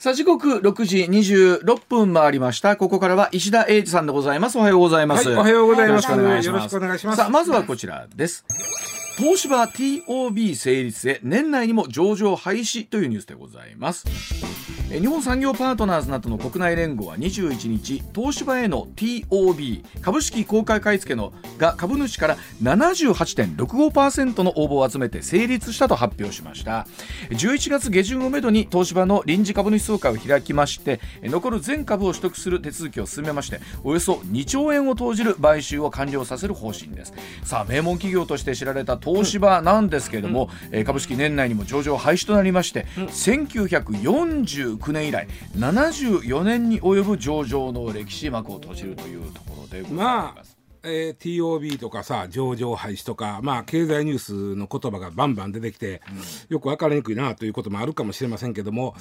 さあ時刻6時26分回りました。ここからは石田英二さんでございます。おはようございます、はい、おはようございます。よろしくお願いします。よろしくお願いします。さあまずはこちらです東芝 TOB 成立へ年内にも上場廃止というニュースでございます。日本産業パートナーズなどの国内連合は21日東芝への TOB 株式公開買い付けのが株主から78.65%の応募を集めて成立したと発表しました。11月下旬をめどに東芝の臨時株主総会を開きまして残る全株を取得する手続きを進めましておよそ2兆円を投じる買収を完了させる方針です。さあ名門企業として知られた東芝なんですけれども、えー株式年内にも上場廃止となりまして、1949年以来74年に及ぶ上場の歴史幕を閉じるというところでございまあます。、えー TOB とかさ上場廃止とかまあ経済ニュースの言葉がバンバン出てきて、よく分かりにくいなということもあるかもしれませんけども、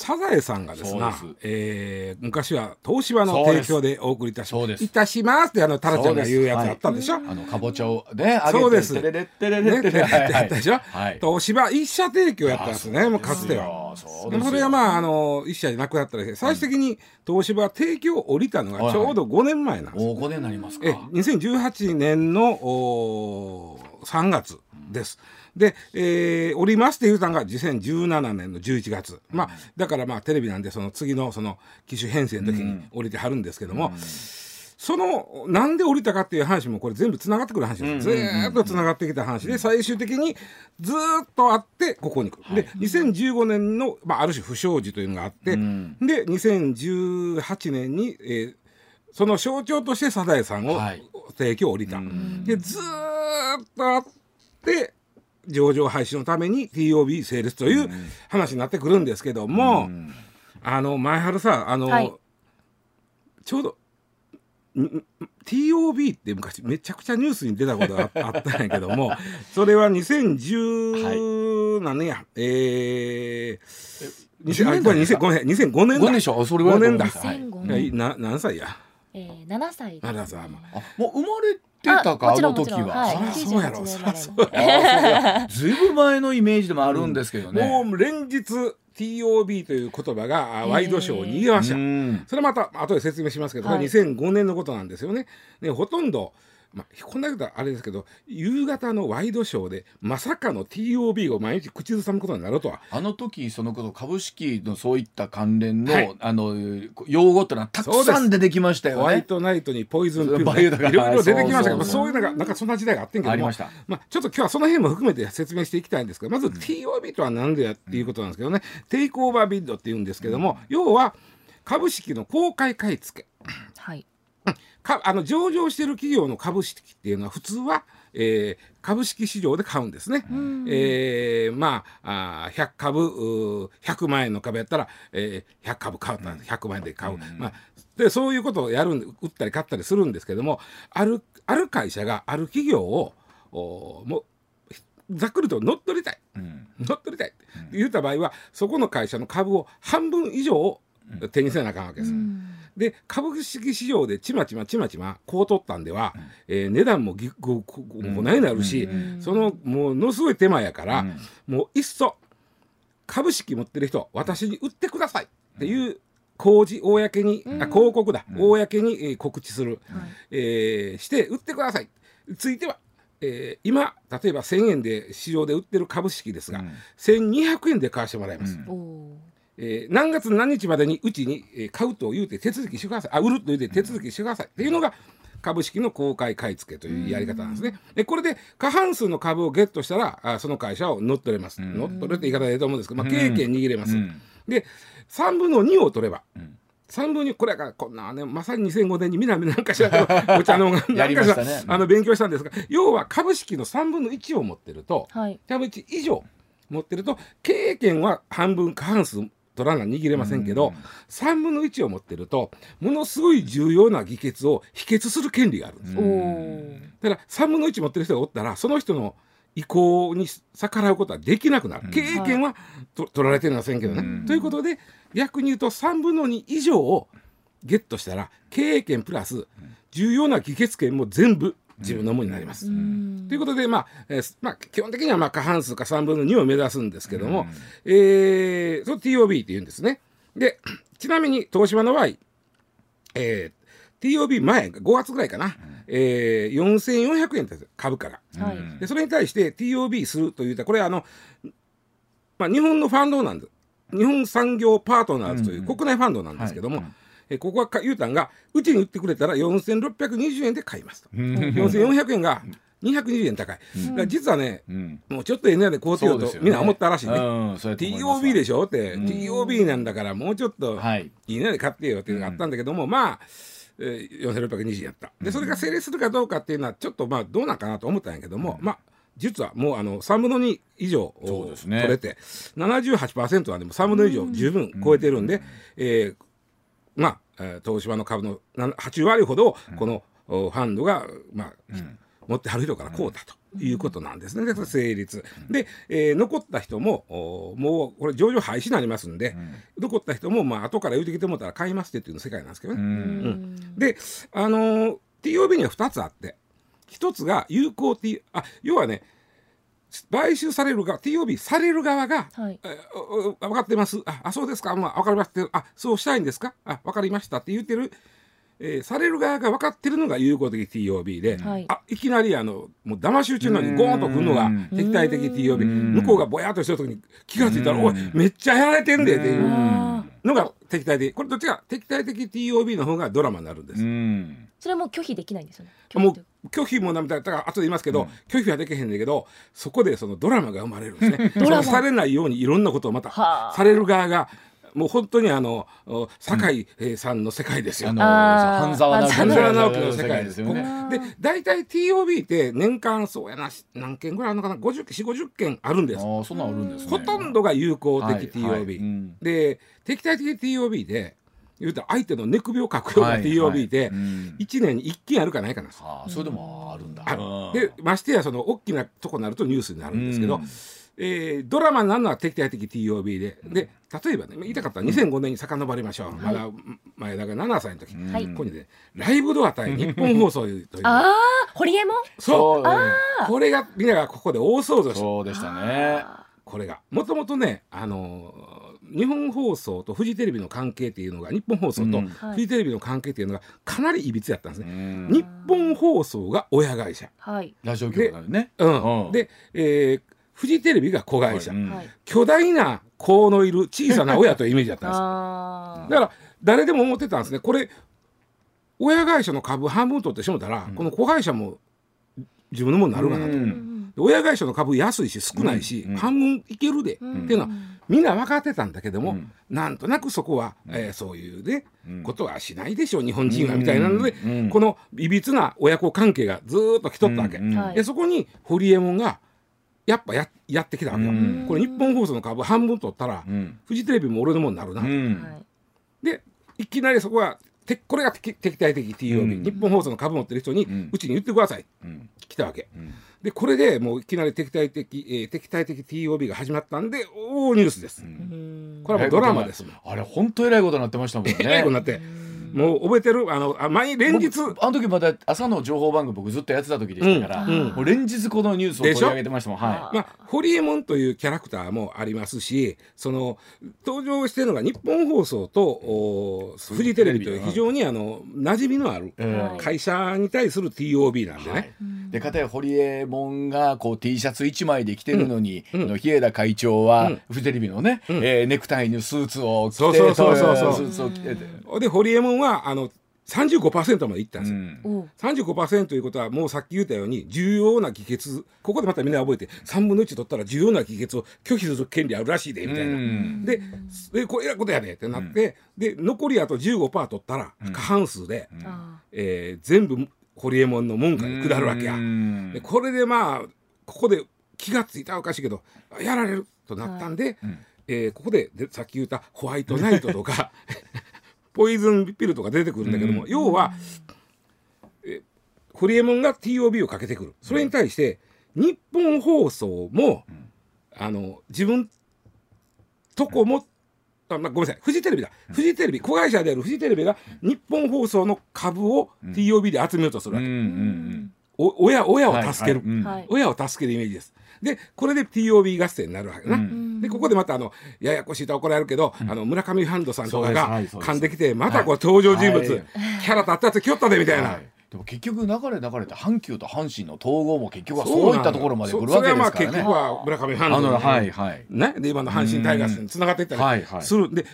サザエさんがですなそうですえー昔は東芝の提供でお送りいたしそうですいたしますってあのタラちゃんが言うやつあったでしょ？あのかぼちゃをねそうですテレレッテレレね、ッテレはいやったでしょ、はい東芝一社提供やったんですね、もうかつては。そうでそれがまああの一社でなくなったら最終的に東芝は提供を降りたのがちょうど5年前なんです。もう5年になりますかえ2018年のおー3月です。で、えー、降りますって言うたのが2017年の11月、まあだからまあテレビなんでその次のその機種編成の時に降りてはるんですけども、そのなんで降りたかっていう話もこれ全部つながってくる話です、ずーっとつながってきた話で最終的にずーっとあってここに来る、で2015年の、まあ、ある種不祥事というのがあって、で2018年に、えーその象徴としてサザエさんをはい。提供を降りた、でずーっとあって上場廃止のために TOB 成立という話になってくるんですけども、あの前春さあの、はい。ちょうどんん TOB って昔めちゃくちゃニュースに出たことがあ あったんやけどもそれは2010何年や、えー、2000あごめん2000ごめん2005年だ。5年でしょ？それぐらい5年だ。はい2005いや年、い。な何歳や？えー、7歳。です、なるほどまあ。もう生まれてたかあの時は、はい、そうやろ。98そ年ら生まれのずいぶん前のイメージでもあるんですけどね、もう連日 TOB という言葉があワイドショーをにぎわした。うん。それまた後で説明しますけど、はい。2005年のことなんですよね。でほとんど、まあ、こんなことはあれですけど夕方のワイドショーでまさかの TOB を毎日口ずさむことになるとは。あの時そのこと株式のそういった関連の,、はい。あの用語ってのはたくさん出てきましたよね。ホワイトナイトにポイズンピル、バイオだからいろいろ出てきましたけどそうそうそう。そういうのがなんかそんな時代があってんけども。ありました。まあ、ちょっと今日はその辺も含めて説明していきたいんですけどまず TOB とは何でやっていうことなんですけどね、テイクオーバービッドっていうんですけども、要は株式の公開買い付け。はいかあの上場している企業の株式っていうのは普通は、えー株式市場で買うんですね。えーまああー100株うー100万円の株やったら、えー100株買ったら100万円で買う、まあ、でそういうことをやるんで売ったり買ったりするんですけどもあるある会社がある企業をおもうざっくりと乗っ取りたい。うん。乗っ取りたいって言った場合はそこの会社の株を半分以上を手にせなあかんわけです。で株式市場でちまちまちまちまこう取ったんでは、えー値段もぎごごごごないなるし、そのものすごい手間やから、もういっそ株式持ってる人私に売ってくださいっていう公示公に、あ広告だ、公に、えー告知する、えーして売ってください。ついては、えー今例えば1,000円で市場で売ってる株式ですが、1,200円で買わしてもらいます。おおえー何月何日までにうちに、えー買うと言うて手続きしてください。あ売ると言うて手続きしてください。っていうのが株式の公開買い付けというやり方なんですね。でこれで過半数の株をゲットしたらあその会社を乗っ取れます。乗っ取るって言い方でいいと思うんですけど、まあ、経営権握れます。うん。で3分の2を取れば、ん。3分にこれがこんなねまさに2005年に南なんかしら お茶のがやりましたね。あの勉強したんですが要は株式の3分の1を持ってると、はい。株1以上持ってると経営権は半分過半数取らな握れませんけど、3分の1を持ってるとものすごい重要な議決を否決する権利があるんです、おおだから3分の1持ってる人がおったらその人の意向に逆らうことはできなくなる、経営権はと取られてませんけどね。ということで逆に言うと3分の2以上をゲットしたら経営権プラス重要な議決権も全部自分のものになります。うん。ということで、まあえーすまあ、基本的にはまあ過半数か3分の2を目指すんですけども、うん。えー、その TOB って言うんですね。で ちなみに東芝の場合、えー TOB 前5月ぐらいかな、えー、4400円です株価が。はい。うんでそれに対して TOB するというとこれはあの、まあ、日本のファンドなんです日本産業パートナーズという国内ファンドなんですけども、はいえーここはかゆうたんがうちに売ってくれたら4620円で買いますと、うん。4400円が220円高い、だから実はねうん。もうちょっと NR で買うてようと、みんな思ったらしいね、うん TOB でしょって、うん。TOB なんだからもうちょっとはい。いいねで買ってよっていうのがあったんだけども、まあ、えー、4620円やった。でそれが成立するかどうかっていうのはちょっとまあどうなんかなと思ったんやけども、まあ実はもうあの3分の2以上そうですね。取れて、78%はでも3分の2以上十分超えてるんで、えーまあ、えー東芝の株の7 8割ほどこの、おファンドが、まあ持ってはる人からこうだということなんですね、成立。で、えー残った人もおもうこれ上場廃止になりますんで、残った人もまあ後から言うてきてもらったら買いますってっていうの世界なんですけどね。うん。うん。で、あのー TOB には2つあって1つが有効 T あ要はね買収される側 TOB される側がはい。分かってます。ああそうですか、まあ、分かりましたあそうしたいんですか。あ分かりましたって言ってる、えーされる側が分かってるのが有効的 TOB で、はい。あいきなりあのもう騙し討ちのようにゴーンとくるのがうん敵対的 TOB うん。向こうがぼやっとしてる時に気が付いたら「うん。おいめっちゃやられてんで」っていうのが敵対的。これどっちが敵対的 TOB の方がドラマになるんです。う。ん。それも拒否できないんですよね。もう拒否もなみたいなだから後で言いますけど、拒否はできへんだけどそこでそのドラマが生まれるんですね。されないようにいろんなことをまたはあ。される側がもう本当にあのお酒井えーさんの世界ですよ。あの半沢直樹の世界ですすよね。で大体 TOB って年間そうやなし何件ぐらいあるのかな？50 4 5 0件あるんです。ああそんなんあるんですね。ほとんどが有効的はい TOB、はい。うん。で敵対的 TOB で言うたら相手の寝首をかくようなはい TOB ではいうん。1年に1件あるかないかなんです。ああそれでもあるんだ。でましてやその大きなとこになるとニュースになるんですけど、うんえードラマになるのは敵対的 TOB で、で例えばね言いたかったら2005年に遡りましょう、まだ前田が7歳の時、うん。はいここにねライブドア対日本放送という ああ堀江も？そう。そうこれがみんながここで大騒動して。そうでしたね。これが。もともとねあのー日本放送とフジテレビの関係っていうのが日本放送とうん。フジテレビの関係っていうのがかなりいびつやったんですうね、ん。日本放送が親会社、はい。ラジオ局だよね。うん。うん。で、えーフジテレビが子会社、うん。はい。巨大な子のいる小さな親というイメージだったんですあだから誰でも思ってたんですね。これ親会社の株半分取ってしもたら、この子会社も自分のものになるかなと、うん。親会社の株安いし少ないし、うん。うん。半分いけるで、うん。っていうのはみんな分かってたんだけども、うん。なんとなくそこは、えーそういうね、うん。ことはしないでしょう日本人はみたいなので、うん。うん。このいびつな親子関係がずーっと来とったわけ、うん。うん。はい。でそこに堀エモ門がやっぱややってきたわけよ、うん。これ日本放送の株半分取ったら、うん。フジテレビも俺のもんになるな、うん。はいでいきなりそこはてこれが敵敵対的 TOB、うん。日本放送の株持ってる人に、ううんちに言ってください。うん。来たわけ。うん。でこれでもういきなり敵対的、えー敵対的 TOB が始まったんで大ニュースです、うん。これはもうドラマですもん。あれ本当えらいことになってましたもんね。ええことになってもう覚えてる？あのあ毎連日。僕あの時まだ朝の情報番組僕ずっとやってた時でしたから、うん。うん。もう連日このニュースを取り上げてましたもん。はまあ、ホリエモンというキャラクターもありますしその登場しているのが日本放送とおフジテレビという非常にあの馴染みのある会社に対する TOB なんでね、はい。で片や堀江門がこう T シャツ1枚で着てるのに、うん。うん。あの日枝会長はうん。フジテレビのね、うん。えーネクタイにスーツを着てそうそうそうそうスーツを着てて、でホリエはあの35%までいったんですよ。うん。おう。35%ということはもうさっき言ったように重要な議決ここでまたみんな覚えて3分の1取ったら重要な議決を拒否する権利あるらしいでみたいな。うん。ででこれえらいことやでってなって、で残りあと15%取ったら過半数で、あえー全部ホリエモンの門下に下るわけや。うん。でこれでまあここで気がついたらおかしいけどやられるとなったんで、うん。えーここででさっき言ったホワイトナイトとかポイズンピルとか出てくるんだけども、うん。要は、えホリエモンが TOB をかけてくる。それに対して日本放送も、あの自分とこも、あまあ、ごめんなさい。フジテレビだ、フジテレビ子会社であるフジテレビが日本放送の株を TOB で集めようとするわけ、親親を助ける、はいはい。うん。はい親を助けるイメージです。でこれで TOB 合戦になるわけな。うんでここでまたあのややこしいと怒られるけど、あの村上ファンドさんとかが噛んできてまたこれ登場人物、はい。キャラ立ったやつ来よったでみたいな。はいでも結局流れ流れて阪急と阪神の統合も結局はそういったところまで来るわけですからそそれはまあ結ね局。は村上ファンドあののはいはい。ね、で今の阪神タイガースにつながっていったりはいはいする、で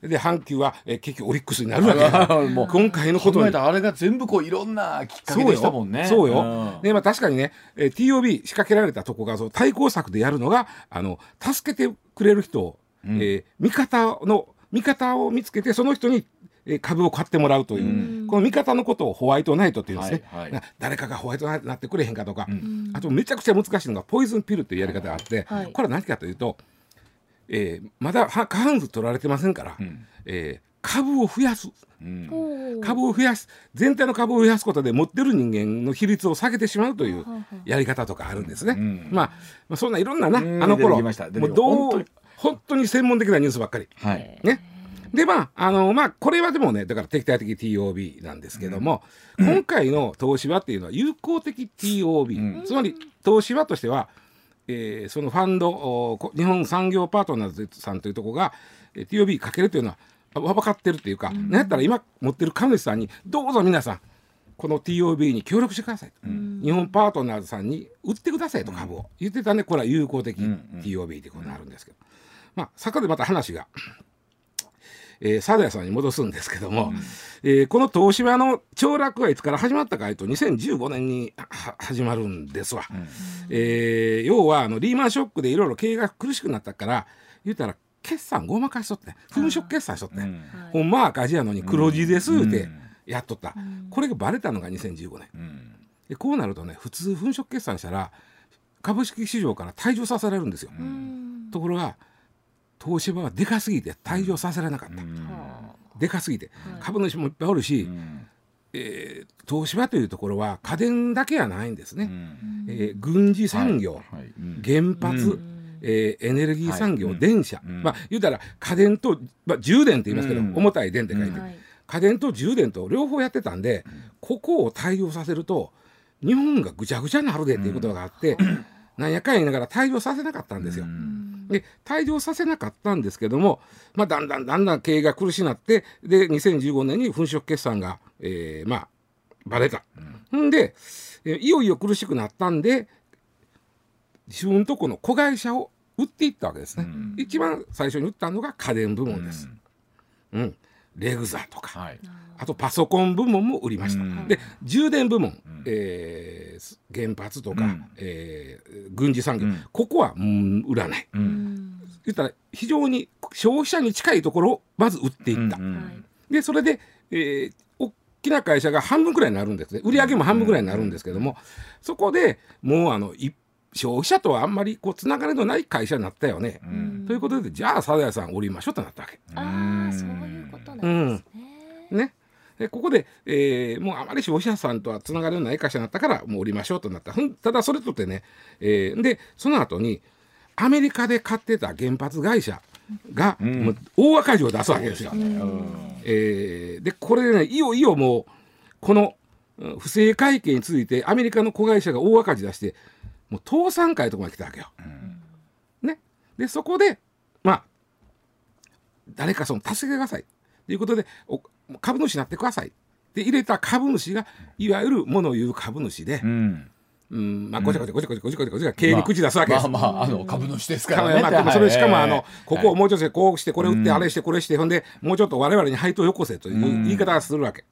でで阪急はえ結局オリックスになるわけやもう今回のことに考えたらあれが全部こういろんなきっかけでしたもんね。そうよ。んで、まあ確かにね、えー TOB 仕掛けられたとこが、そう対抗策でやるのが、あの、助けてくれる人を、うんえー味方の、味方を見つけて、その人に、えー株を買ってもらうという、うん。この味方のことをホワイトナイトっていうんですね。はいはい。な誰かがホワイトナイトになってくれへんかとか、うん。あとめちゃくちゃ難しいのがポイズンピルっていうやり方があって、はい。これは何かというと、えーまだは過半数取られてませんから、うん。えー株を増やす。うん。株を増やす。全体の株を増やすことで持ってる人間の比率を下げてしまうというやり方とかあるんですね。うん。まあ、まあそんないろんななあうん。の頃もうどう本当に。本当に専門的なニュースばっかり。はい。ね。でまああのまあこれはでもねだから敵対的 TOB なんですけども、今回の東芝っていうのは友好的 TOB、うん。つまり東芝としては、えーそのファンド日本産業パートナーズさんというところがえー TOB かけるというのはあわかってるっていうか、なんやったら今持ってる神主さんにどうぞ皆さんこの TOB に協力してくださいと、ん。日本パートナーズさんに売ってくださいと株を。言ってたんでこれは友好的うんうん。TOB ってことになるんですけど、まあ坂でまた話が、えー、サダヤさんに戻すんですけども、えーこの東芝の凋落はいつから始まったかというと2015年には始まるんですわ。えー要はあのリーマンショックでいろいろ経営が苦しくなったから言うたら決算ごまかしとって粉飾決算しとって、うん。はいほんまは赤字やのに黒字です言うてうんやっとった、ん。これがバレたのが2015年。うん。でこうなるとね普通粉飾決算したら株式市場から退場させられるんですよ、うん。ところが東芝はでかすぎて退場させられなかった、うん。はでかすぎて。はい。株主もいっぱいおるし、うん。えー東芝というところは家電だけやないんですね、うん。えー軍事産業、はい。はい。うん。原発、うん。えーエネルギー産業、電車、うん。まあ言うたら家電と、まあ、充電って言いますけど、うん。重たい電って書いて、家電と充電と両方やってたんで、ここを対応させると日本がぐちゃぐちゃになるでっていうことがあって、なんやかんや言いながら対応させなかったんですよ。うんで対応させなかったんですけども、まあ、だんだんだんだん経営が苦しくなってで2015年に粉飾決算が、えーまあバレた。んで、えーいよいよ苦しくなったんで自分とこの子会社を売っていったわけですね。うん一番最初に売ったのが家電部門です。うん、レグザとか、はい。あとパソコン部門も売りました。うん。で充電部門、ん。えー原発とか、うん。えー軍事産業、うん。ここは、うん、売らない。ううん。ん言ったら非常に消費者に近いところをまず売っていった。うんはい。でそれで、えー大きな会社が半分くらいになるんですね。売上も半分くらいになるんですけども、そこでもうあのい消費者とはあんまりこうつながりのない会社になったよね。うんということでじゃあサザエさん売りましょうとなったわけ。ああそういうことなんですねね。でここで、えーもうあまり消費者さんとはつながりのない会社になったからもう売りましょうとなったただそれとってね、えーでその後にアメリカで買ってた原発会社が、んもう大赤字を出すわけですよ。うんえーでこれでねいよいよもうこのうん不正会計についてアメリカの子会社が大赤字出してもう倒産会とかまで来たわけよ。ね、でそこでまあ誰かその助けてください。ということでお株主になってください。で入れた株主がいわゆる物を言う株主で、うん。うんまあ、ごちゃごちゃごちゃごちゃごちゃごちゃごちゃ経営に口出すわけです。まあまああの株主ですからね。まあそれしかもあの、はいここをもうちょっとこうしてこれ打ってうん。あれしてこれして、ほんでもうちょっと我々に配当よこせといううん。言い方がするわけ、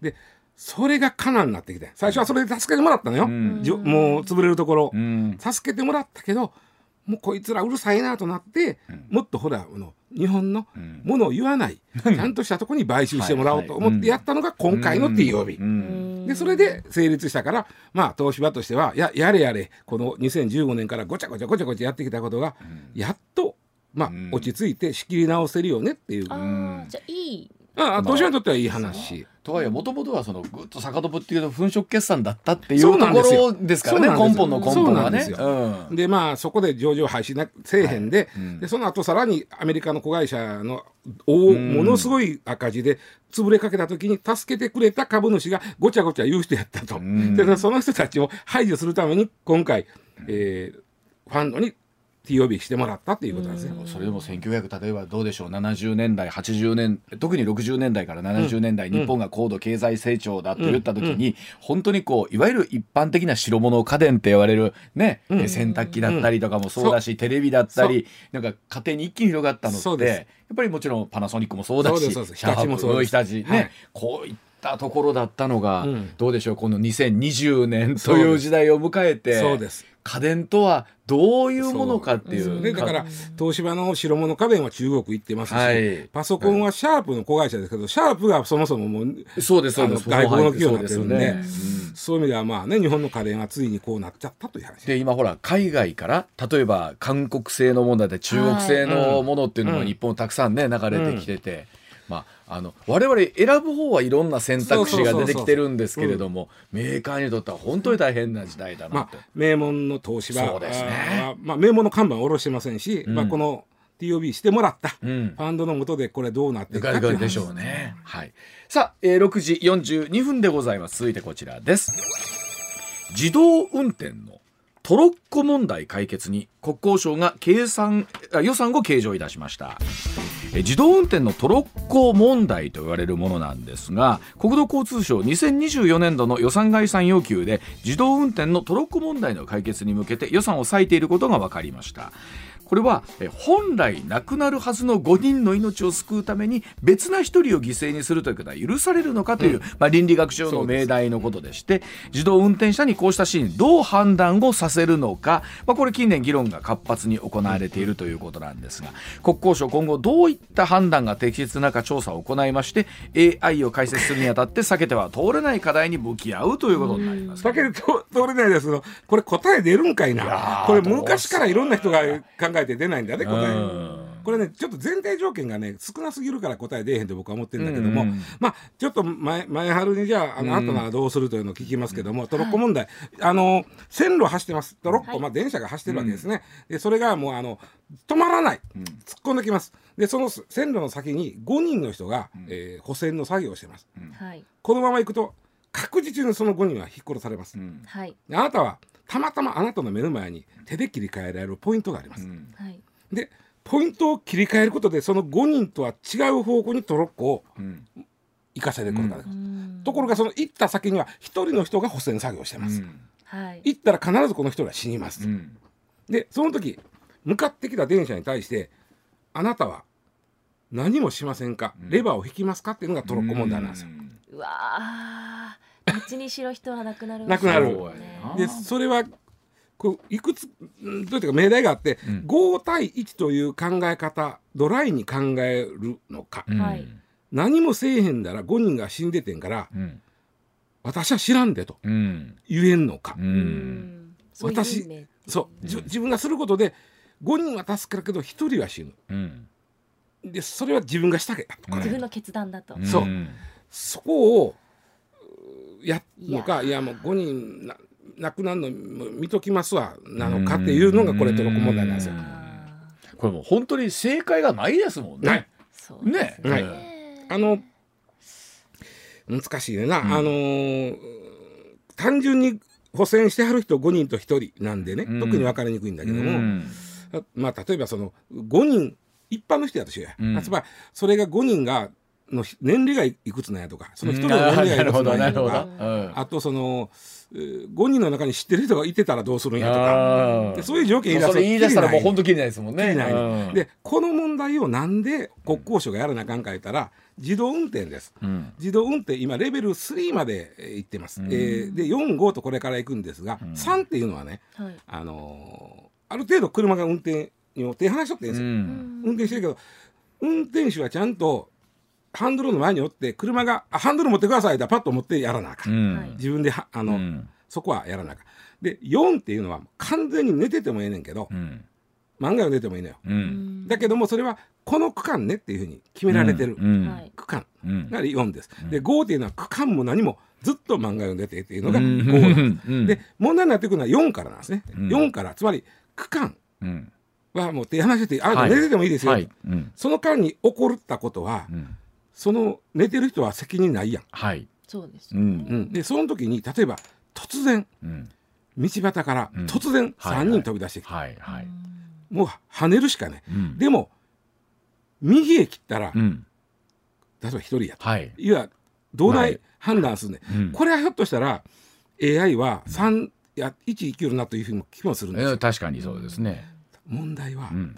でそれがカナになってきて最初はそれで助けてもらったのよ、うん。もう潰れるところ、うん。助けてもらったけどもうこいつらうるさいなとなって、もっとほらあの日本のん。ものを言わない、ちゃんとしたところに買収してもらおうと思ってやったのが今回の TOB、うん。でそれで成立したからまあ東芝としてはややれやれこの2015年からごちゃごちゃごちゃごちゃやってきたことが、やっとまあうん。落ち着いて仕切り直せるよねっていう、ああじゃあいいあ投資家にとってはいい話。とはいえもともとはそのぐっと遡っていうと粉飾決算だったっていうところですからね根本の根本はね。うん、でまあそこで上場廃止なせえへんではい。うん、でその後さらにアメリカの子会社の大ものすごい赤字で潰れかけた時に助けてくれた株主がごちゃごちゃ言う人やったと。でその人たちを排除するために今回、えー、ファンドに TOB してもらったっていうことなんですね。それでも1900例えばどうでしょう。70年代80年特に60年代から70年代、うん、日本が高度経済成長だと言った時に、うん、本当にこういわゆる一般的な白物家電って言われるね、うん、洗濯機だったりとかもそうだし、テレビだったりなんか家庭に一気に広がったのってやっぱりもちろんパナソニックもそうだしシャープもそう日立ね、はい、こういったところだったのが、どうでしょうこの2020年という時代を迎えてそうです。家電とはどういうものかっていう。ね、だから東芝の白物家電は中国行ってますし、はい、パソコンはシャープの子会社ですけど、シャープがそもそももうそうですそうです。外国の企業になってるんで、ね、そういう意味ではまあね日本の家電はついにこうなっちゃったという話で今ほら海外から例えば韓国製のものだって中国製のものっていうのも日本たくさんね流れてきてて。まあ、あの我々選ぶ方はいろんな選択肢が出てきてるんですけれどもメーカーにとっては本当に大変な時代だなと、まあ、名門の投資はそうですね。まあ、名門の看板下ろしてませんし、うん、まあ、この TOB してもらったファンドのもとでこれどうなっていくかでしょうね。はい、さあ、えー、6時42分でございます。続いてこちらです。自動運転のトロッコ問題解決に国交省が計算予算を計上いたしました。自動運転のトロッコ問題と言われるものなんですが国土交通省2024年度の予算概算要求で自動運転のトロッコ問題の解決に向けて予算を割いていることが分かりました。これは本来亡くなるはずの5人の命を救うために別な1人を犠牲にするということは許されるのかという、うん、まあ、倫理学上の命題のことでして自動運転車にこうしたシーンどう判断をさせるのか、まあ、これ近年議論が活発に行われているということなんですが国交省今後どういった判断が適切なか調査を行いまして AI を解説するにあたって避けては通れない課題に向き合うということになります、避けると通れないですこれ答え出るんかいな。これ昔からいろんな人が考えて出ないんだね答え。これねちょっと前提条件がね少なすぎるから答え出えへんと僕は思ってるんだけども、うん。うん、まあちょっと前前春にじゃああの後ならどうするというのを聞きますけども、うん、トロッコ問題、はい、あの線路走ってます。トロッコ、はい、まあ電車が走ってるわけですね、うん、でそれがもうあの止まらない、突っ込んできます。でその線路の先に5人の人が、うん、えー、補線の作業をしてます、このまま行くと確実にその5人は引っ殺されます、あなたはたまたまあなたの目の前に手で切り替えられるポイントがあります、でポイントを切り替えることでその5人とは違う方向にトロッコを行かせてくるから、うん、ところがその行った先には1人の人が補選作業してます、うん、行ったら必ずこの人が死にます、うん、でその時向かってきた電車に対してあなたは何もしませんか、レバーを引きますか？っていうのがトロッコ問題なんですよ。うわどっちにしろ人はなくなる、なくなる。でそれはこういくつどういうか命題があって、うん、5対1という考え方ドライに考えるのか、うん、何もせえへんだら5人が死んでてんから、うん、私は知らんでと言えんのか、私そう自分がすることで5人は助かるけど1人は死ぬ、でそれは自分がしたけとか、ね、自分の決断だと、そう。そこをやるのかいやもう5人なくなるの見ときますわなのかっていうのがこれトロッコ問題なんですよ。これもう本当に正解がないですもんね。ね、はい、あの難しいな、うん、あのー、単純に補選してはる人5人と1人なんでね、うん、特に分かりにくいんだけども、うん、まあ例えばその5人一般の人やとしようや、うん、つまりそれが5人がの年齢がいくつなんやとかその1人の年齢がいくつなんやとか、あとその。5人の中に知ってる人がいてたらどうするんやとか。そういう条件言い出す言い出したらもう本当きりないですもんね。でこの問題をなんで国交省がやらなあかんか言ったら自動運転です、うん、自動運転今レベル3までいってます、うん、えー、で45とこれから行くんですが、うん、3っていうのはね、はい、あのー、ある程度車が運転を手離しとってんですよ、うん、運転してるけど運転手はちゃんとハンドルの前におって車が「ハンドル持ってください」ってパッと持ってやらなあかん、うん、自分であの、うん、そこはやらなあかん。で4っていうのは完全に寝ててもええねんけど、うん、漫画読んでてもいいのよ。うん。だけどもそれはこの区間ねっていうふうに決められてる区間うん。が4です。うん。で5っていうのは区間も何もずっと漫画読んでてっていうのがうん。5なんです。うん。で問題になってくるのは4からなんですね。うん。4からつまり区間うん。はもう手離してあなたはい。寝ててもいいですよ。その間に起こったことはうんその寝てる人は責任ないやん。はい。そうですね。ん。でその時に例えば突然うん。道端からうん。突然はい3人飛び出してきて、はいはい。もう跳ねるしかない。うん。でも右へ切ったら、うん。例えば1人やと。はい。いやどうはないい。判断するね、うん。これはひょっとしたら AI は3いや1生きるなというふうにも気もするんですよ、えー確かにそうですね。問題は、うん。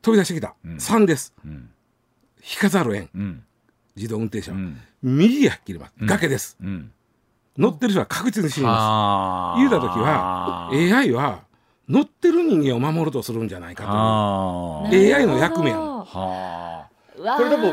飛び出してきた、うん。3です。うん。引かざるをえん。うん自動運転車。は、うん。右へはっきりますうん。崖です、うん。乗ってる人は確実に死にまはす言うた時は AI は乗ってる人間を守ろうとするんじゃないかあという。AI の役目やはどわあ。これでも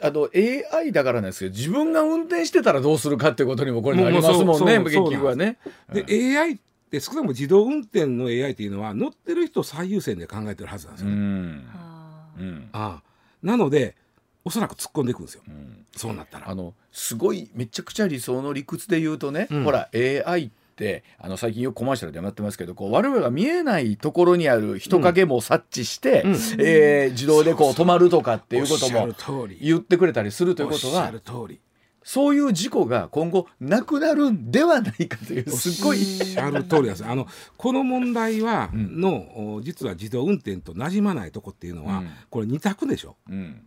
あの AI だからなんですけど自分が運転してたらどうするかっていうことにもこれなりますもんねもうそう結局はね。で AI って少なくとも自動運転の AI っていうのは乗ってる人最優先で考えてるはずなんですうよ、ん。はあ。うん。ああ。なのでおそらく突っ込んでいくんですよ。うん。そうなったら。あのすごいめちゃくちゃ理想の理屈で言うとね、うん。ほら AI ってあの最近よくコマーシャルでもやってますけどこう我々が見えないところにある人影も察知して、うん。えー自動でこう止まるとかっていうことも言ってくれたりするということはそういう事故が今後なくなるんではないかというすごい。おっしゃる通りです。あのこの問題は、うん。実は自動運転と馴染まないとこっていうのは、うん。これ二択でしょ。うん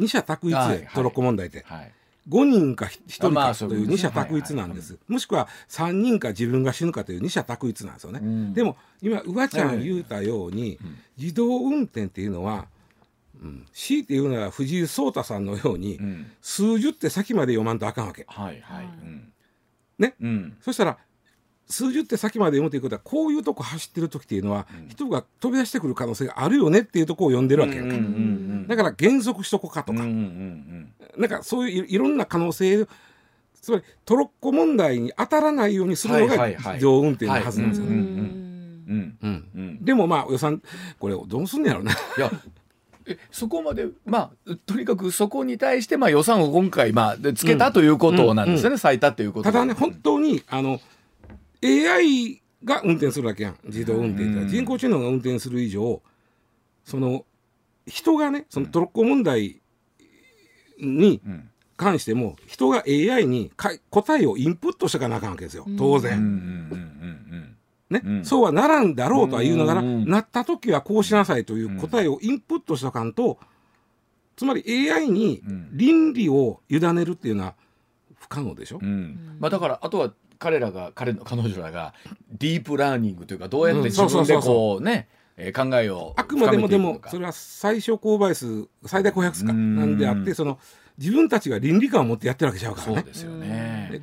二者択一で、トロッコ問題ってはい。5人か1人まあかという二者択一なんです、もしくは3人か自分が死ぬかという二者択一なんですよね、うん。でも今うわちゃはい。ん言うたように、うん。自動運転っていうのは、うん、強いて言うなら藤井聡太さんのように、うん。数十手先まで読まんとあかんわけ。はいはい、はい。うん。ね。うん。そしたら数十手先まで読むということはこういうとこ走ってる時っていうのは、うん人が飛び出してくる可能性があるよねっていうところを読んでるわけやんか、うんうんうん。だから減速しとこうかとか、うんうんうん。なんかそういういいろんな可能性つまりトロッコ問題に当たらないようにするのがはいはいはい。自動運転のはずなんですよ。ね。うんうんうん。うんうんうんでもまあ予算これどうすんねやろな。いやえそこまでまあとにかくそこに対してまあ予算を今回まあでつけたということなんですよね、最多ということで。ただね本当にあの AI が運転するわけやん。自動運転って、うん人工知能が運転する以上その人がねそのトロッコ問題にうん関しても人が AI にか答えをインプットしてかなあかんわけですよ。当然。うんね、うん。そうはならんだろうとは言うながら、うんなった時はこうしなさいという答えをインプットしとかんと、つまり AI にうん。倫理を委ねるっていうのは不可能でしょ、うんうん。まあだからあとは彼らが彼の彼女らがディープラーニングというかどうやって自分でこうねえー考えをあくまでもでもそれは最小公倍数最大公約数かうんなんであってその自分たちが倫理観を持ってやってるわけちゃうからね。そうですよね。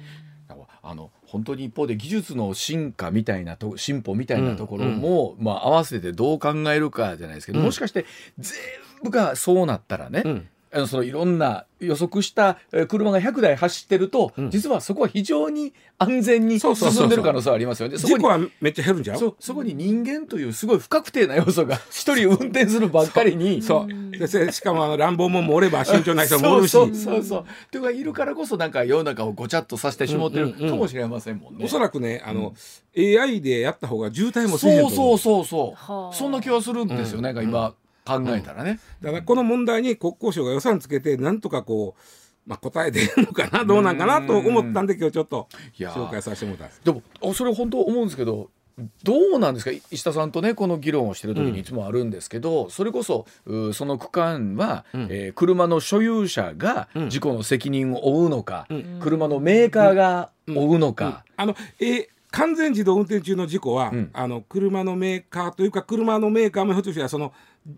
あの本当に一方で技術の進化みたいなと進歩みたいなところも、まあ合わせてどう考えるかじゃないですけど、うん。もしかして全部がそうなったらね、うんあのそのいろんな予測したえー車が100台走ってると、うん。実はそこは非常に安全にそうそうそうそう。進んでる可能性はありますよね。そこに事故はめっちゃ減るんちゃう？そうそこに人間というすごい不確定な要素が一人運転するばっかりに。そう。でせしかもあの乱暴者もおれば慎重な人もおるし。そうそうそうそう。というかいるからこそなんか世の中をごちゃっとさせてしもってるうんうんうん。かもしれませんもんね。おそらくねあの、AI でやった方が渋滞もせえへんそうそうそうそう、はあ。そんな気はするんですよね、うんなんか今考えたらね。だからこの問題に国交省が予算つけてなんとかこう、まあ、答えてるのかなどうなんかなと思ったんで今日ちょっといやー。紹介させてもらったんでもあそれ本当思うんですけどどうなんですか？石田さんとねこの議論をしてる時うんにいつもあるんですけど、それこそうその区間は、うん。えー車の所有者がうん。事故の責任を負うのか、うん。車のメーカーが負うのか。あのえー完全自動運転中の事故は、うん。あの車のメーカーというか車のメーカーもひょっとしたらその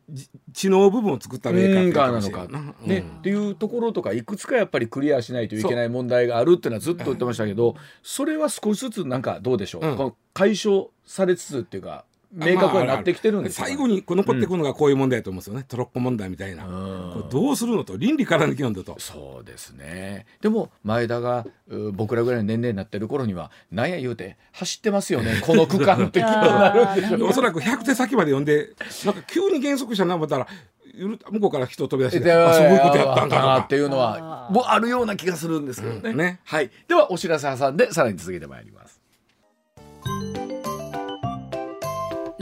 じ知能部分を作ったメーカーっていうかもしれんなね。うん。っていうところとかいくつかやっぱりクリアしないといけない問題があるっていうのはずっと言ってましたけど、それは少しずつなんかどうでしょう、うん。解消されつつっていうか明確になってきてるんですよ。最後にこう残ってくるのがこういう問題だと思うんですよね、トロッコ問題みたいな、うん。どうするのと倫理から抜き読んだと。そうですね。でも前田がう僕らぐらいの年齢になってる頃にはなんや言うて走ってますよね。この区間って気になる。んでしょおそらく100手先まで読んでなんか急に減速したな思ったら向こうから人飛び出してであそういうことやったんなか。っていうのはもうあるような気がするんですけどね,、うんね。はい、ではお知らせ挟んでさらに続けてまいります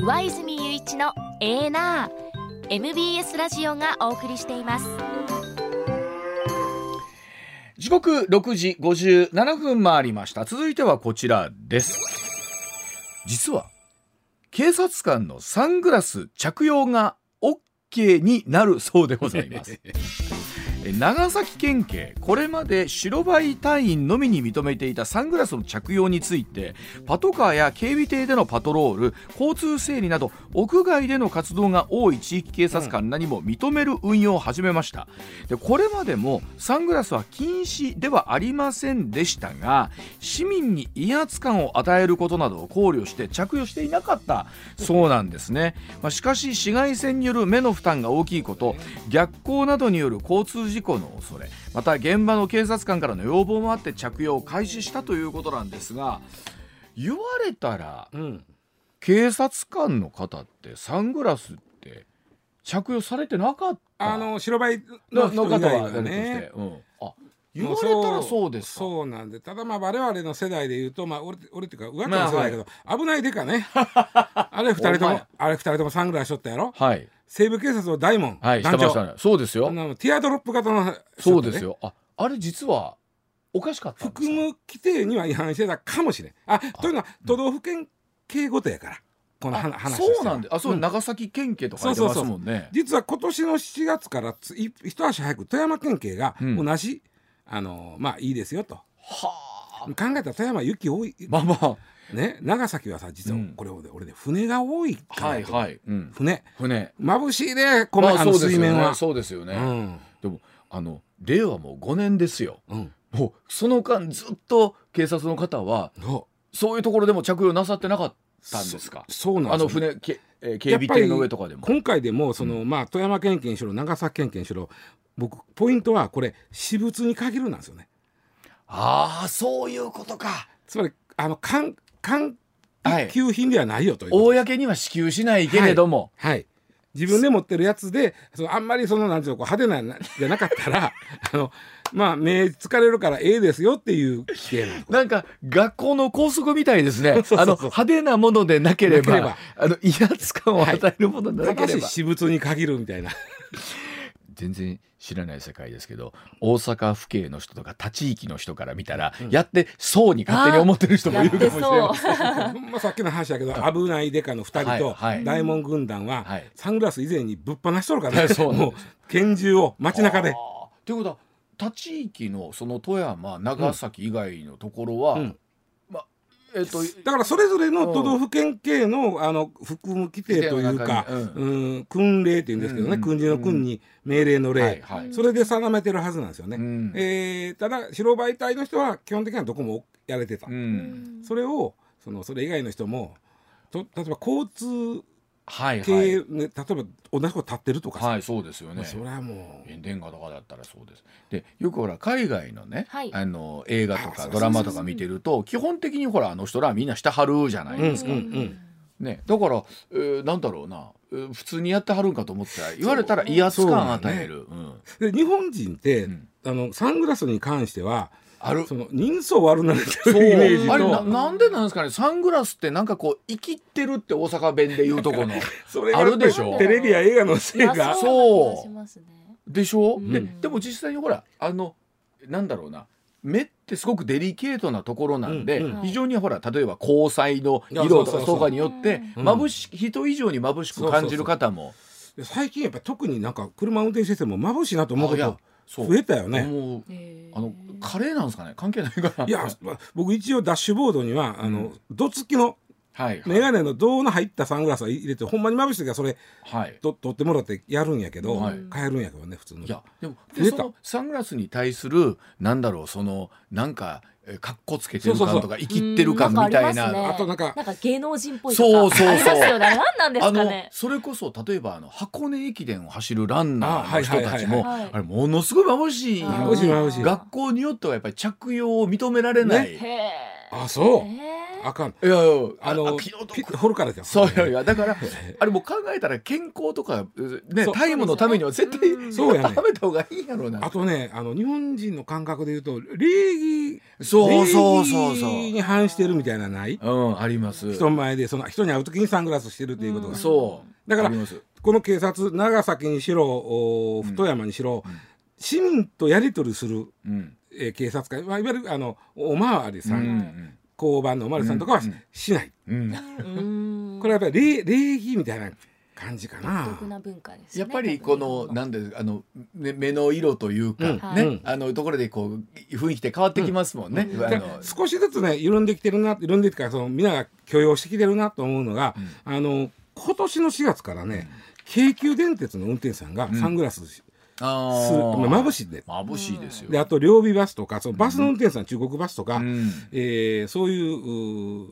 上泉雄一のエーナー。MBS ラジオがお送りしています。時刻6時57分回りました。続いてはこちらです。実は警察官のサングラス着用が OK になるそうでございます。え 長崎県警これまで白バイ隊員のみに認めていたサングラスの着用についてパトカーや警備艇でのパトロール交通整理など屋外での活動が多い地域警察官らにも認める運用を始めました。でこれまでもサングラスは禁止ではありませんでしたが市民に威圧感を与えることなどを考慮して着用していなかったそうなんですね、まあ、しかし紫外線による目の負担が大きいこと逆行などによる交通事故の恐れまた現場の警察官からの要望もあって着用を開始したということなんですが言われたらうん。警察官の方ってサングラスって着用されてなかった？あの白バイのの方はね。うん、あ言われたらそうですか？そうなんでただまあ我々の世代で言うとまあ俺俺っていうか上手の世代だけど、危ないでかね。あれ二人ともあれ二人ともサングラスしとったやろ？はい西部警察の大門、はい団長。ましたね。そうですよ。あのティアドロップ型のそうですよ。ああれ実はおかしかったんですか？含む規定には違反してたかもしれん。あというのは都道府県警ごとやからこのあ話そうなんであそう、ん。長崎県警とか書いてますもんね。実は今年の7月からつい一足早く富山県警がうん。同じ、あのまあいいですよと。はあ。考えたら富山雪多い。まあまあね長崎はさ実はうん。これ俺俺ね船が多いから。はいはい、うん、船。船。眩しいねこの,、まああの水面は。そうですよね、うん。でもあの令和もう5年ですよ。うん。もうその間ずっと警察の方はそそういうところでも着用なさってなかったんですか？うそうなんあですよ。の船け、えー警備艇の上とかでも。今回でもその、まあ富山県警にしろ長崎県警にしろ僕ポイントはこれ私物に限るなんですよね。ああそういうことか。つまりあの官官はい一級品ではないよということ公には支給しないけれども、はい。自分で持ってるやつで、そのあんまりそのなんていうの派手なじゃなかったら、あのまあ目疲れるからええですよっていう規定なんか学校の校則みたいですね。あの派手なものでなければあの威圧感を与えるものでなただしければ、私物に限るみたいな。全然知らない世界ですけど大阪府警の人とか他地域の人から見たら、やってそうに勝手に思ってる人もいるかもしれません。ほんまさっきの話だけど、危ないデカの二人とはいはい。大門軍団ははい。サングラス以前にぶっ放しとるからね。はいもう拳銃を街中で。ということは他地域のその富山長崎以外のところは、うん。まえっ、とだからそれぞれの都道府県警のあの含む規定というか、うん、訓令っていうんですけどね、うん。訓示の訓に命令の令、それで定めてるはずなんですよね。うん。えーただ白バイ隊の人は基本的にはどこもやれてた、うん。それをそのそれ以外の人もと例えば交通はい系、はい。ね例えば同じこと立ってるとかさ、はいそうですよね。まあそれはもう。電話とかだったらそうです。でよくほら海外のね、はい。あの映画とかドラマとか見てると基本的にほらあの人らはみんなしてはるじゃないですか、うんうんね、だから、えーなんだろうな、えー普通にやってはるんかと思ってたら言われたら威圧感与える、うん。で日本人って、うん。あのサングラスに関してはある。その人相悪なるイメージあれなとなんでなんですかね？サングラスってなんかこう生きってるって大阪弁で言うとこの。それがあるでしょ。テレビや映画のせいがそう。でしょ、うん。ででも実際にほらあのなんだろうな。目ってすごくデリケートなところなんで、うんうん。非常にほら例えば光彩の色とかとかによってうん。眩し人以上に眩しく感じる方も。で最近やっぱ特になんか車運転してても眩しいなと思うこあいやとそう増えたよね。あのカレーなんですかね？関係ないかないいや僕一応ダッシュボードにはあの、どつきのはい眼鏡の銅の入ったサングラスは入れてほんまに眩しい時はそれはい。と取ってもらってやるんやけど、はい。買えるんやけどね普通の。いやでもでそのサングラスに対するなんだろうそのなんかえーかっこつけてるそうそうそう。感とか生きってる感みたいな。ね。あとなんかなんか芸能人っぽいとかそうそうそう。ありますよね。なんですあのかねそれこそ例えばあの箱根駅伝を走るランナーのあはいはいはい人たちもはい。あれものすごい眩しい。眩しい眩しい。学校によってはやっぱり着用を認められない、へえあそう。へあかん。いやいやあの掘るからじゃん。そういやいやだからあれもう考えたら健康とかねタイムのためには絶対うん。そうやね食べた方がいいんやろうな。あとねあの日本人の感覚で言うと礼儀そうそうそう礼そう。儀に反してるみたいなのない？うんあります。人前でその人に会う時にサングラスしてるっていうことが、うんそう。だからこの警察長崎にしろお太山にしろ、うん。市民とやり取りする、うん。えー警察官、まあ、いわゆるあのおまわりさん交番のおまわりさんとかはし,、うんない。うん。うん。これはやっぱり礼礼儀みたいな感じか独な特。な文化ですねやっぱりこのなんであのめ目の色というか、うん。ね、うん。あのところでこう雰囲気って変わってきますもんね。少しずつね緩んできてるな緩んできてからそのみんなが許容してきてるなと思うのが、あの今年の4月からね、京急電鉄の運転手さんがサングラスまあ眩いしいで。眩しいですよ。であと両備バスとかそのバスの運転手さん、中国バスとか、うん。えーそういううー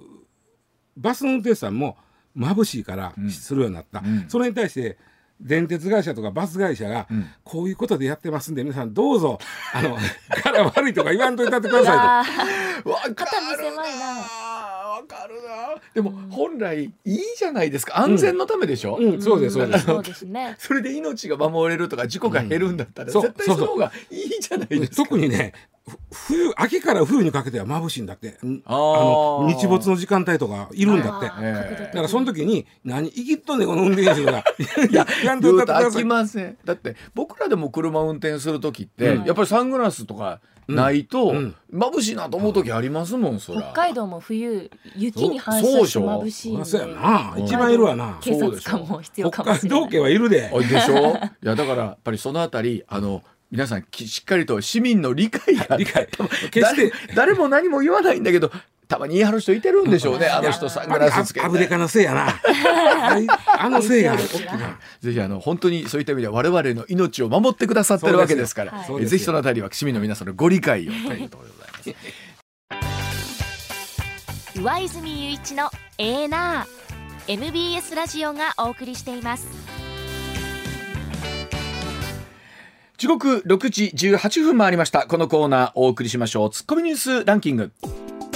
バスの運転手さんも眩しいからうん。するようになった、うん。それに対して電鉄会社とかバス会社が、うん。こういうことでやってますんで皆さんどうぞあの 柄悪いとか言わんといたってくださいやー。わかる肩身狭いなわかるな。でも本来いいじゃないですか。安全のためでしょ。いと、うん、そうですそうです、そうですね。それで命が守れるとか事故が減るんだったら、絶対その方がいいじゃないですか。特にねふ冬秋から冬にかけては眩しいんだって。んあの日没の時間帯とかいるんだって。だからその時に何生きっとんねんこの運転手が。いいや言わんとだって僕らでも車運転する時って、うん。やっぱりサングラスとかないと、眩しいなと思う時ありますもんそら。北海道も冬雪に反射してそうでしょ。眩しいそうやな。一番いるわな。警察官も必要か北もしれない。海道警はいるで。あでしょ いやだからやっぱりそのあたりあの皆さんきしっかりと市民の理解が理解。決して誰誰も何も言わないんだけどたまに言い張る人いてるんでしょうねあの人サングラスつけて。アブデカのせいやな。あいあのせいが大きなぜひあの本当にそういった意味では我々の命を守ってくださってるわけですから。そうですよ。えぜひそのあたりは市民の皆さんのご理解を。とい。うところでございます。上泉雄一のエーナー。MBS ラジオがお送りしています。時刻6時18分回りました。このコーナーお送りしましょう。ツッコミニュースランキング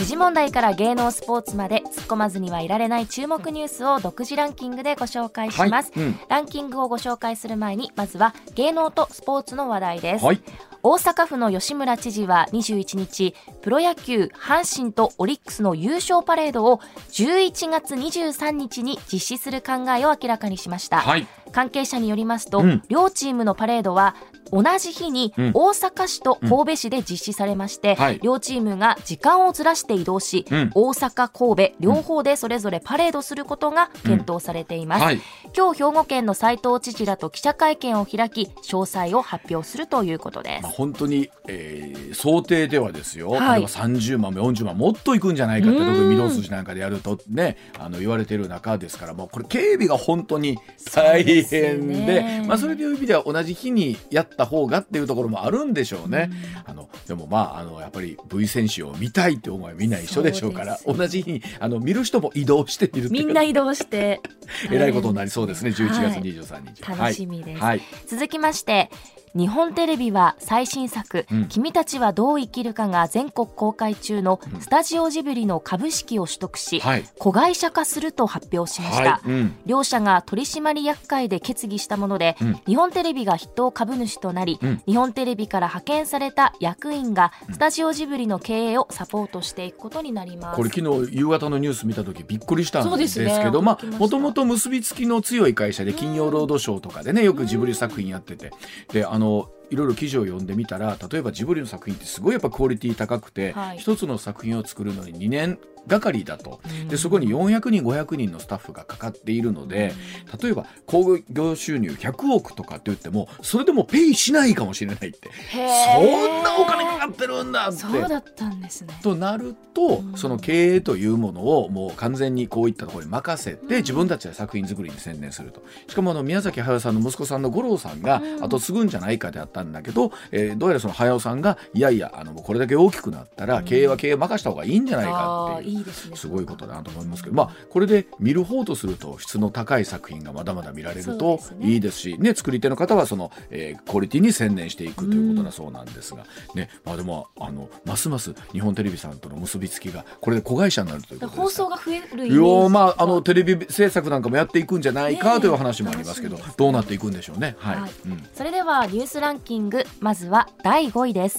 時事問題から芸能スポーツまで突っ込まずにはいられない注目ニュースを独自ランキングでご紹介します、はい。うん。ランキングをご紹介する前にまずは芸能とスポーツの話題です、はい。大阪府の吉村知事は21日プロ野球阪神とオリックスの優勝パレードを11月23日に実施する考えを明らかにしました、はい関係者によりますと、うん。両チームのパレードは同じ日にうん。大阪市と神戸市で実施されまして、はい。両チームが時間をずらして移動し、うん。大阪神戸両方でそれぞれパレードすることが検討されています、はい。今日兵庫県の斉藤知事らと記者会見を開き詳細を発表するということです。まあ、本当に、えー想定ではですよ、はい。例えば30万40万もっといくんじゃないかってうん。特に御堂筋なんかでやるとねあの言われている中ですからもうこれ警備が本当に大変そうでね。まあ、それという意味では同じ日にやった方がっていうところもあるんでしょうね。あのでもまああのやっぱり V 選手を見たいって思いはみんな一緒でしょうから同じ日にあの見る人も移動してみるみんな移動して。えらいことになりそうですね11月はい23日、楽しみです。はい、続きまして日本テレビは最新作「うん。君たちはどう生きるか」が全国公開中のうん。スタジオジブリの株式を取得し、はい。子会社化すると発表しました、はい。うん。両社が取締役会で決議したもので、うん。日本テレビが筆頭株主となり、うん。日本テレビから派遣された役員がスタジオジブリの経営をサポートしていくことになります。これ昨日夕方のニュース見た時びっくりしたんですけどもともと結びつきの強い会社で金曜ロードショーとかでねよくジブリ作品やってて。であのいろいろ記事を読んでみたら例えばジブリの作品ってすごいやっぱクオリティ高くて、はい。一つの作品を作るのに2年がかりだと。でそこに400人500人のスタッフがかかっているので例えば興行収入100億とかって言ってもそれでもペイしないかもしれないって。そんなお金かかってるんだって。そうだったんですね。となると、その経営というものをもう完全にこういったところに任せて、自分たちで作品作りに専念すると。しかもあの宮崎駿さんの息子さんの五郎さんが後継ぐんじゃないかであったんだけど、えーどうやらその駿さんがいやいやあのこれだけ大きくなったら経営は経営任した方がいいんじゃないかっていう。いいですね。すごいことだなと思いますけど、まあ、これで見る方とすると質の高い作品がまだまだ見られるといいですし、ね、作り手の方はその、えークオリティに専念していくということだそうなんですが、ねまあ、でもあのますます日本テレビさんとの結びつきがこれで子会社になるということです放送が増えるイメまああのテレビ制作なんかもやっていくんじゃないかという話もありますけど、楽しみですどうなっていくんでしょうね。はい、はい。うん。それではニュースランキングまずは第5位です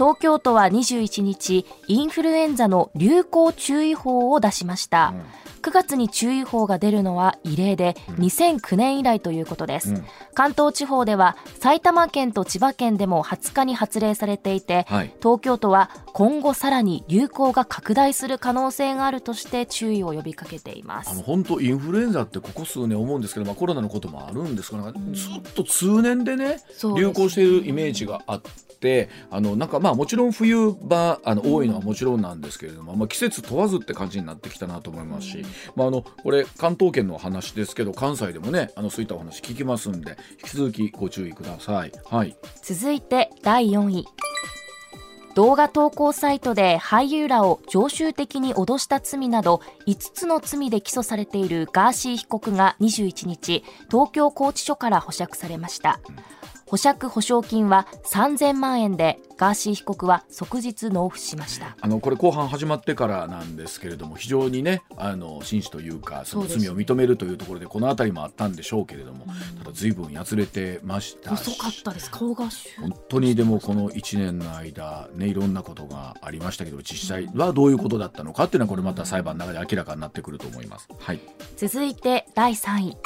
東京都は21日インフルエンザの流行注意報を出しました、9月に注意報が出るのは異例で2009年以来ということです、うん。関東地方では埼玉県と千葉県でも20日に発令されていて、はい。東京都は今後さらに流行が拡大する可能性があるとして注意を呼びかけています。あの本当インフルエンザってここ数年思うんですけど、まあ、コロナのこともあるんですがなん。かずっと通年でね流行しているイメージがあってあのなんかまあもちろん冬場あの多いのはもちろんなんですけれども、まあ、季節問わずって感じになってきたなと思いますし、まあ、あのこれ関東圏の話ですけど関西でもねあのそういったお話聞きますんで引き続きご注意ください。はい、続いて第4位。動画投稿サイトで俳優らを常習的に脅した罪など5つの罪で起訴されているガーシー被告が21日東京拘置所から保釈されました保釈保証金は3000万円でガーシー被告は即日納付しました。あのこれ後半始まってからなんですけれども非常にねあの紳士というかその罪を認めるというところでこの辺りもあったんでしょうけれども、ただ随分やつれてましたし遅かったです。顔が本当にでもこの1年の間ねいろんなことがありましたけど実際はどういうことだったのかっていうのはこれまた裁判の中で明らかになってくると思います。はい、続いて第3位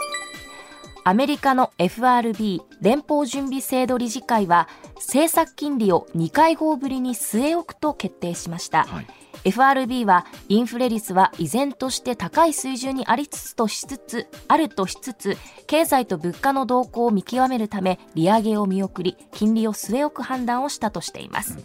アメリカの FRB 連邦準備制度理事会は政策金利を2会合ぶりに据え置くと決定しました、はい。FRB はインフレ率は依然として高い水準にありつつとしつつあるとしつつ経済と物価の動向を見極めるため利上げを見送り金利を据え置く判断をしたとしています、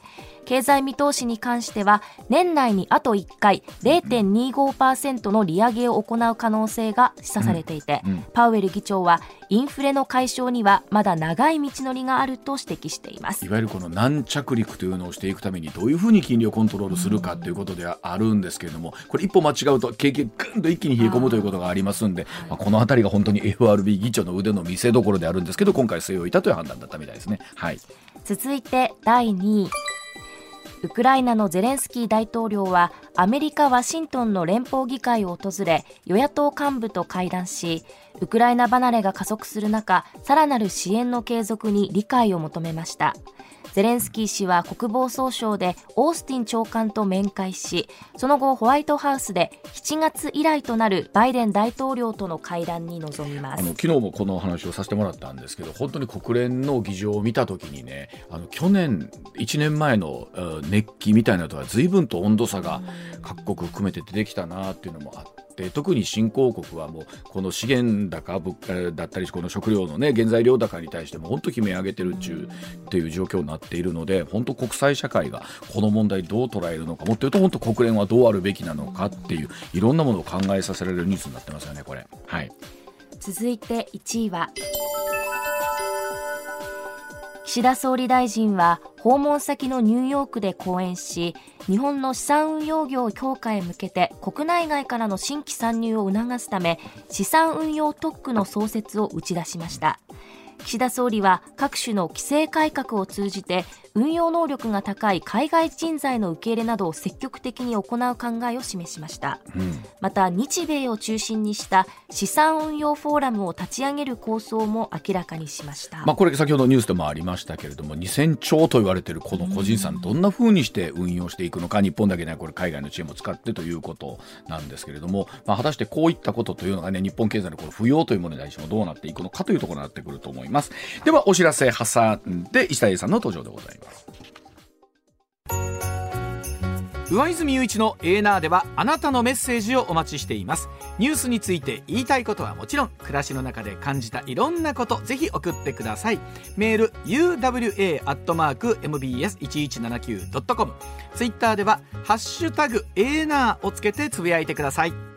経済見通しに関しては年内にあと1回0.25%の利上げを行う可能性が示唆されていて、うんうんパウエル議長はインフレの解消にはまだ長い道のりがあると指摘しています。いわゆるこの軟着陸というのをしていくためにどういうふうに金利をコントロールするかということではあるんですけれどもこれ一歩間違うと景気がぐんと一気に冷え込むということがありますんでまあ、この辺りが本当に FRB 議長の腕の見せ所であるんですけど今回据え置いたという判断だったみたいですね。はい。続いて第2位ウクライナのゼレンスキー大統領はアメリカ・ワシントンの連邦議会を訪れ与野党幹部と会談しウクライナ離れが加速する中さらなる支援の継続に理解を求めました。ゼレンスキー氏は国防総省でオースティン長官と面会しその後ホワイトハウスで7月以来となるバイデン大統領との会談に臨みますあの昨日もこの話をさせてもらったんですけど本当に国連の議場を見た時にねあの去年1年前の熱気みたいなのとは随分と温度差が各国含めて出てきたなっていうのもあって。特に新興国はもうこの資源高物価だったりこの食料のね原材料高に対しても本当悲鳴上げてるっちゅうっていう状況になっているので本当国際社会がこの問題どう捉えるのかもっと言うと本当国連はどうあるべきなのかっていういろんなものを考えさせられるニュースになってますよねこれ。はい続いて1位は岸田総理大臣は訪問先のニューヨークで講演し日本の資産運用業強化へ向けて国内外からの新規参入を促すため資産運用特区の創設を打ち出しました。岸田総理は各種の規制改革を通じて運用能力が高い海外人材の受け入れなどを積極的に行う考えを示しました。うん。また日米を中心にした資産運用フォーラムを立ち上げる構想も明らかにしました、まあ、これ先ほどニュースでもありましたけれども2000兆と言われているこの個人資産どんなふうにして運用していくのか日本だけではこれ海外の知恵も使ってということなんですけれども、まあ、果たしてこういったことというのがね日本経済のこの不要というものに対してもどうなっていくのかというところになってくると思います。ではお知らせ挟んで石田英さんの登場でございます。上泉雄一のエーナーではあなたのメッセージをお待ちしています。ニュースについて言いたいことはもちろん暮らしの中で感じたいろんなことぜひ送ってください。メール uwa.mbs1179.com ツイッターでは「ハッシュタグエーナー」をつけてつぶやいてください。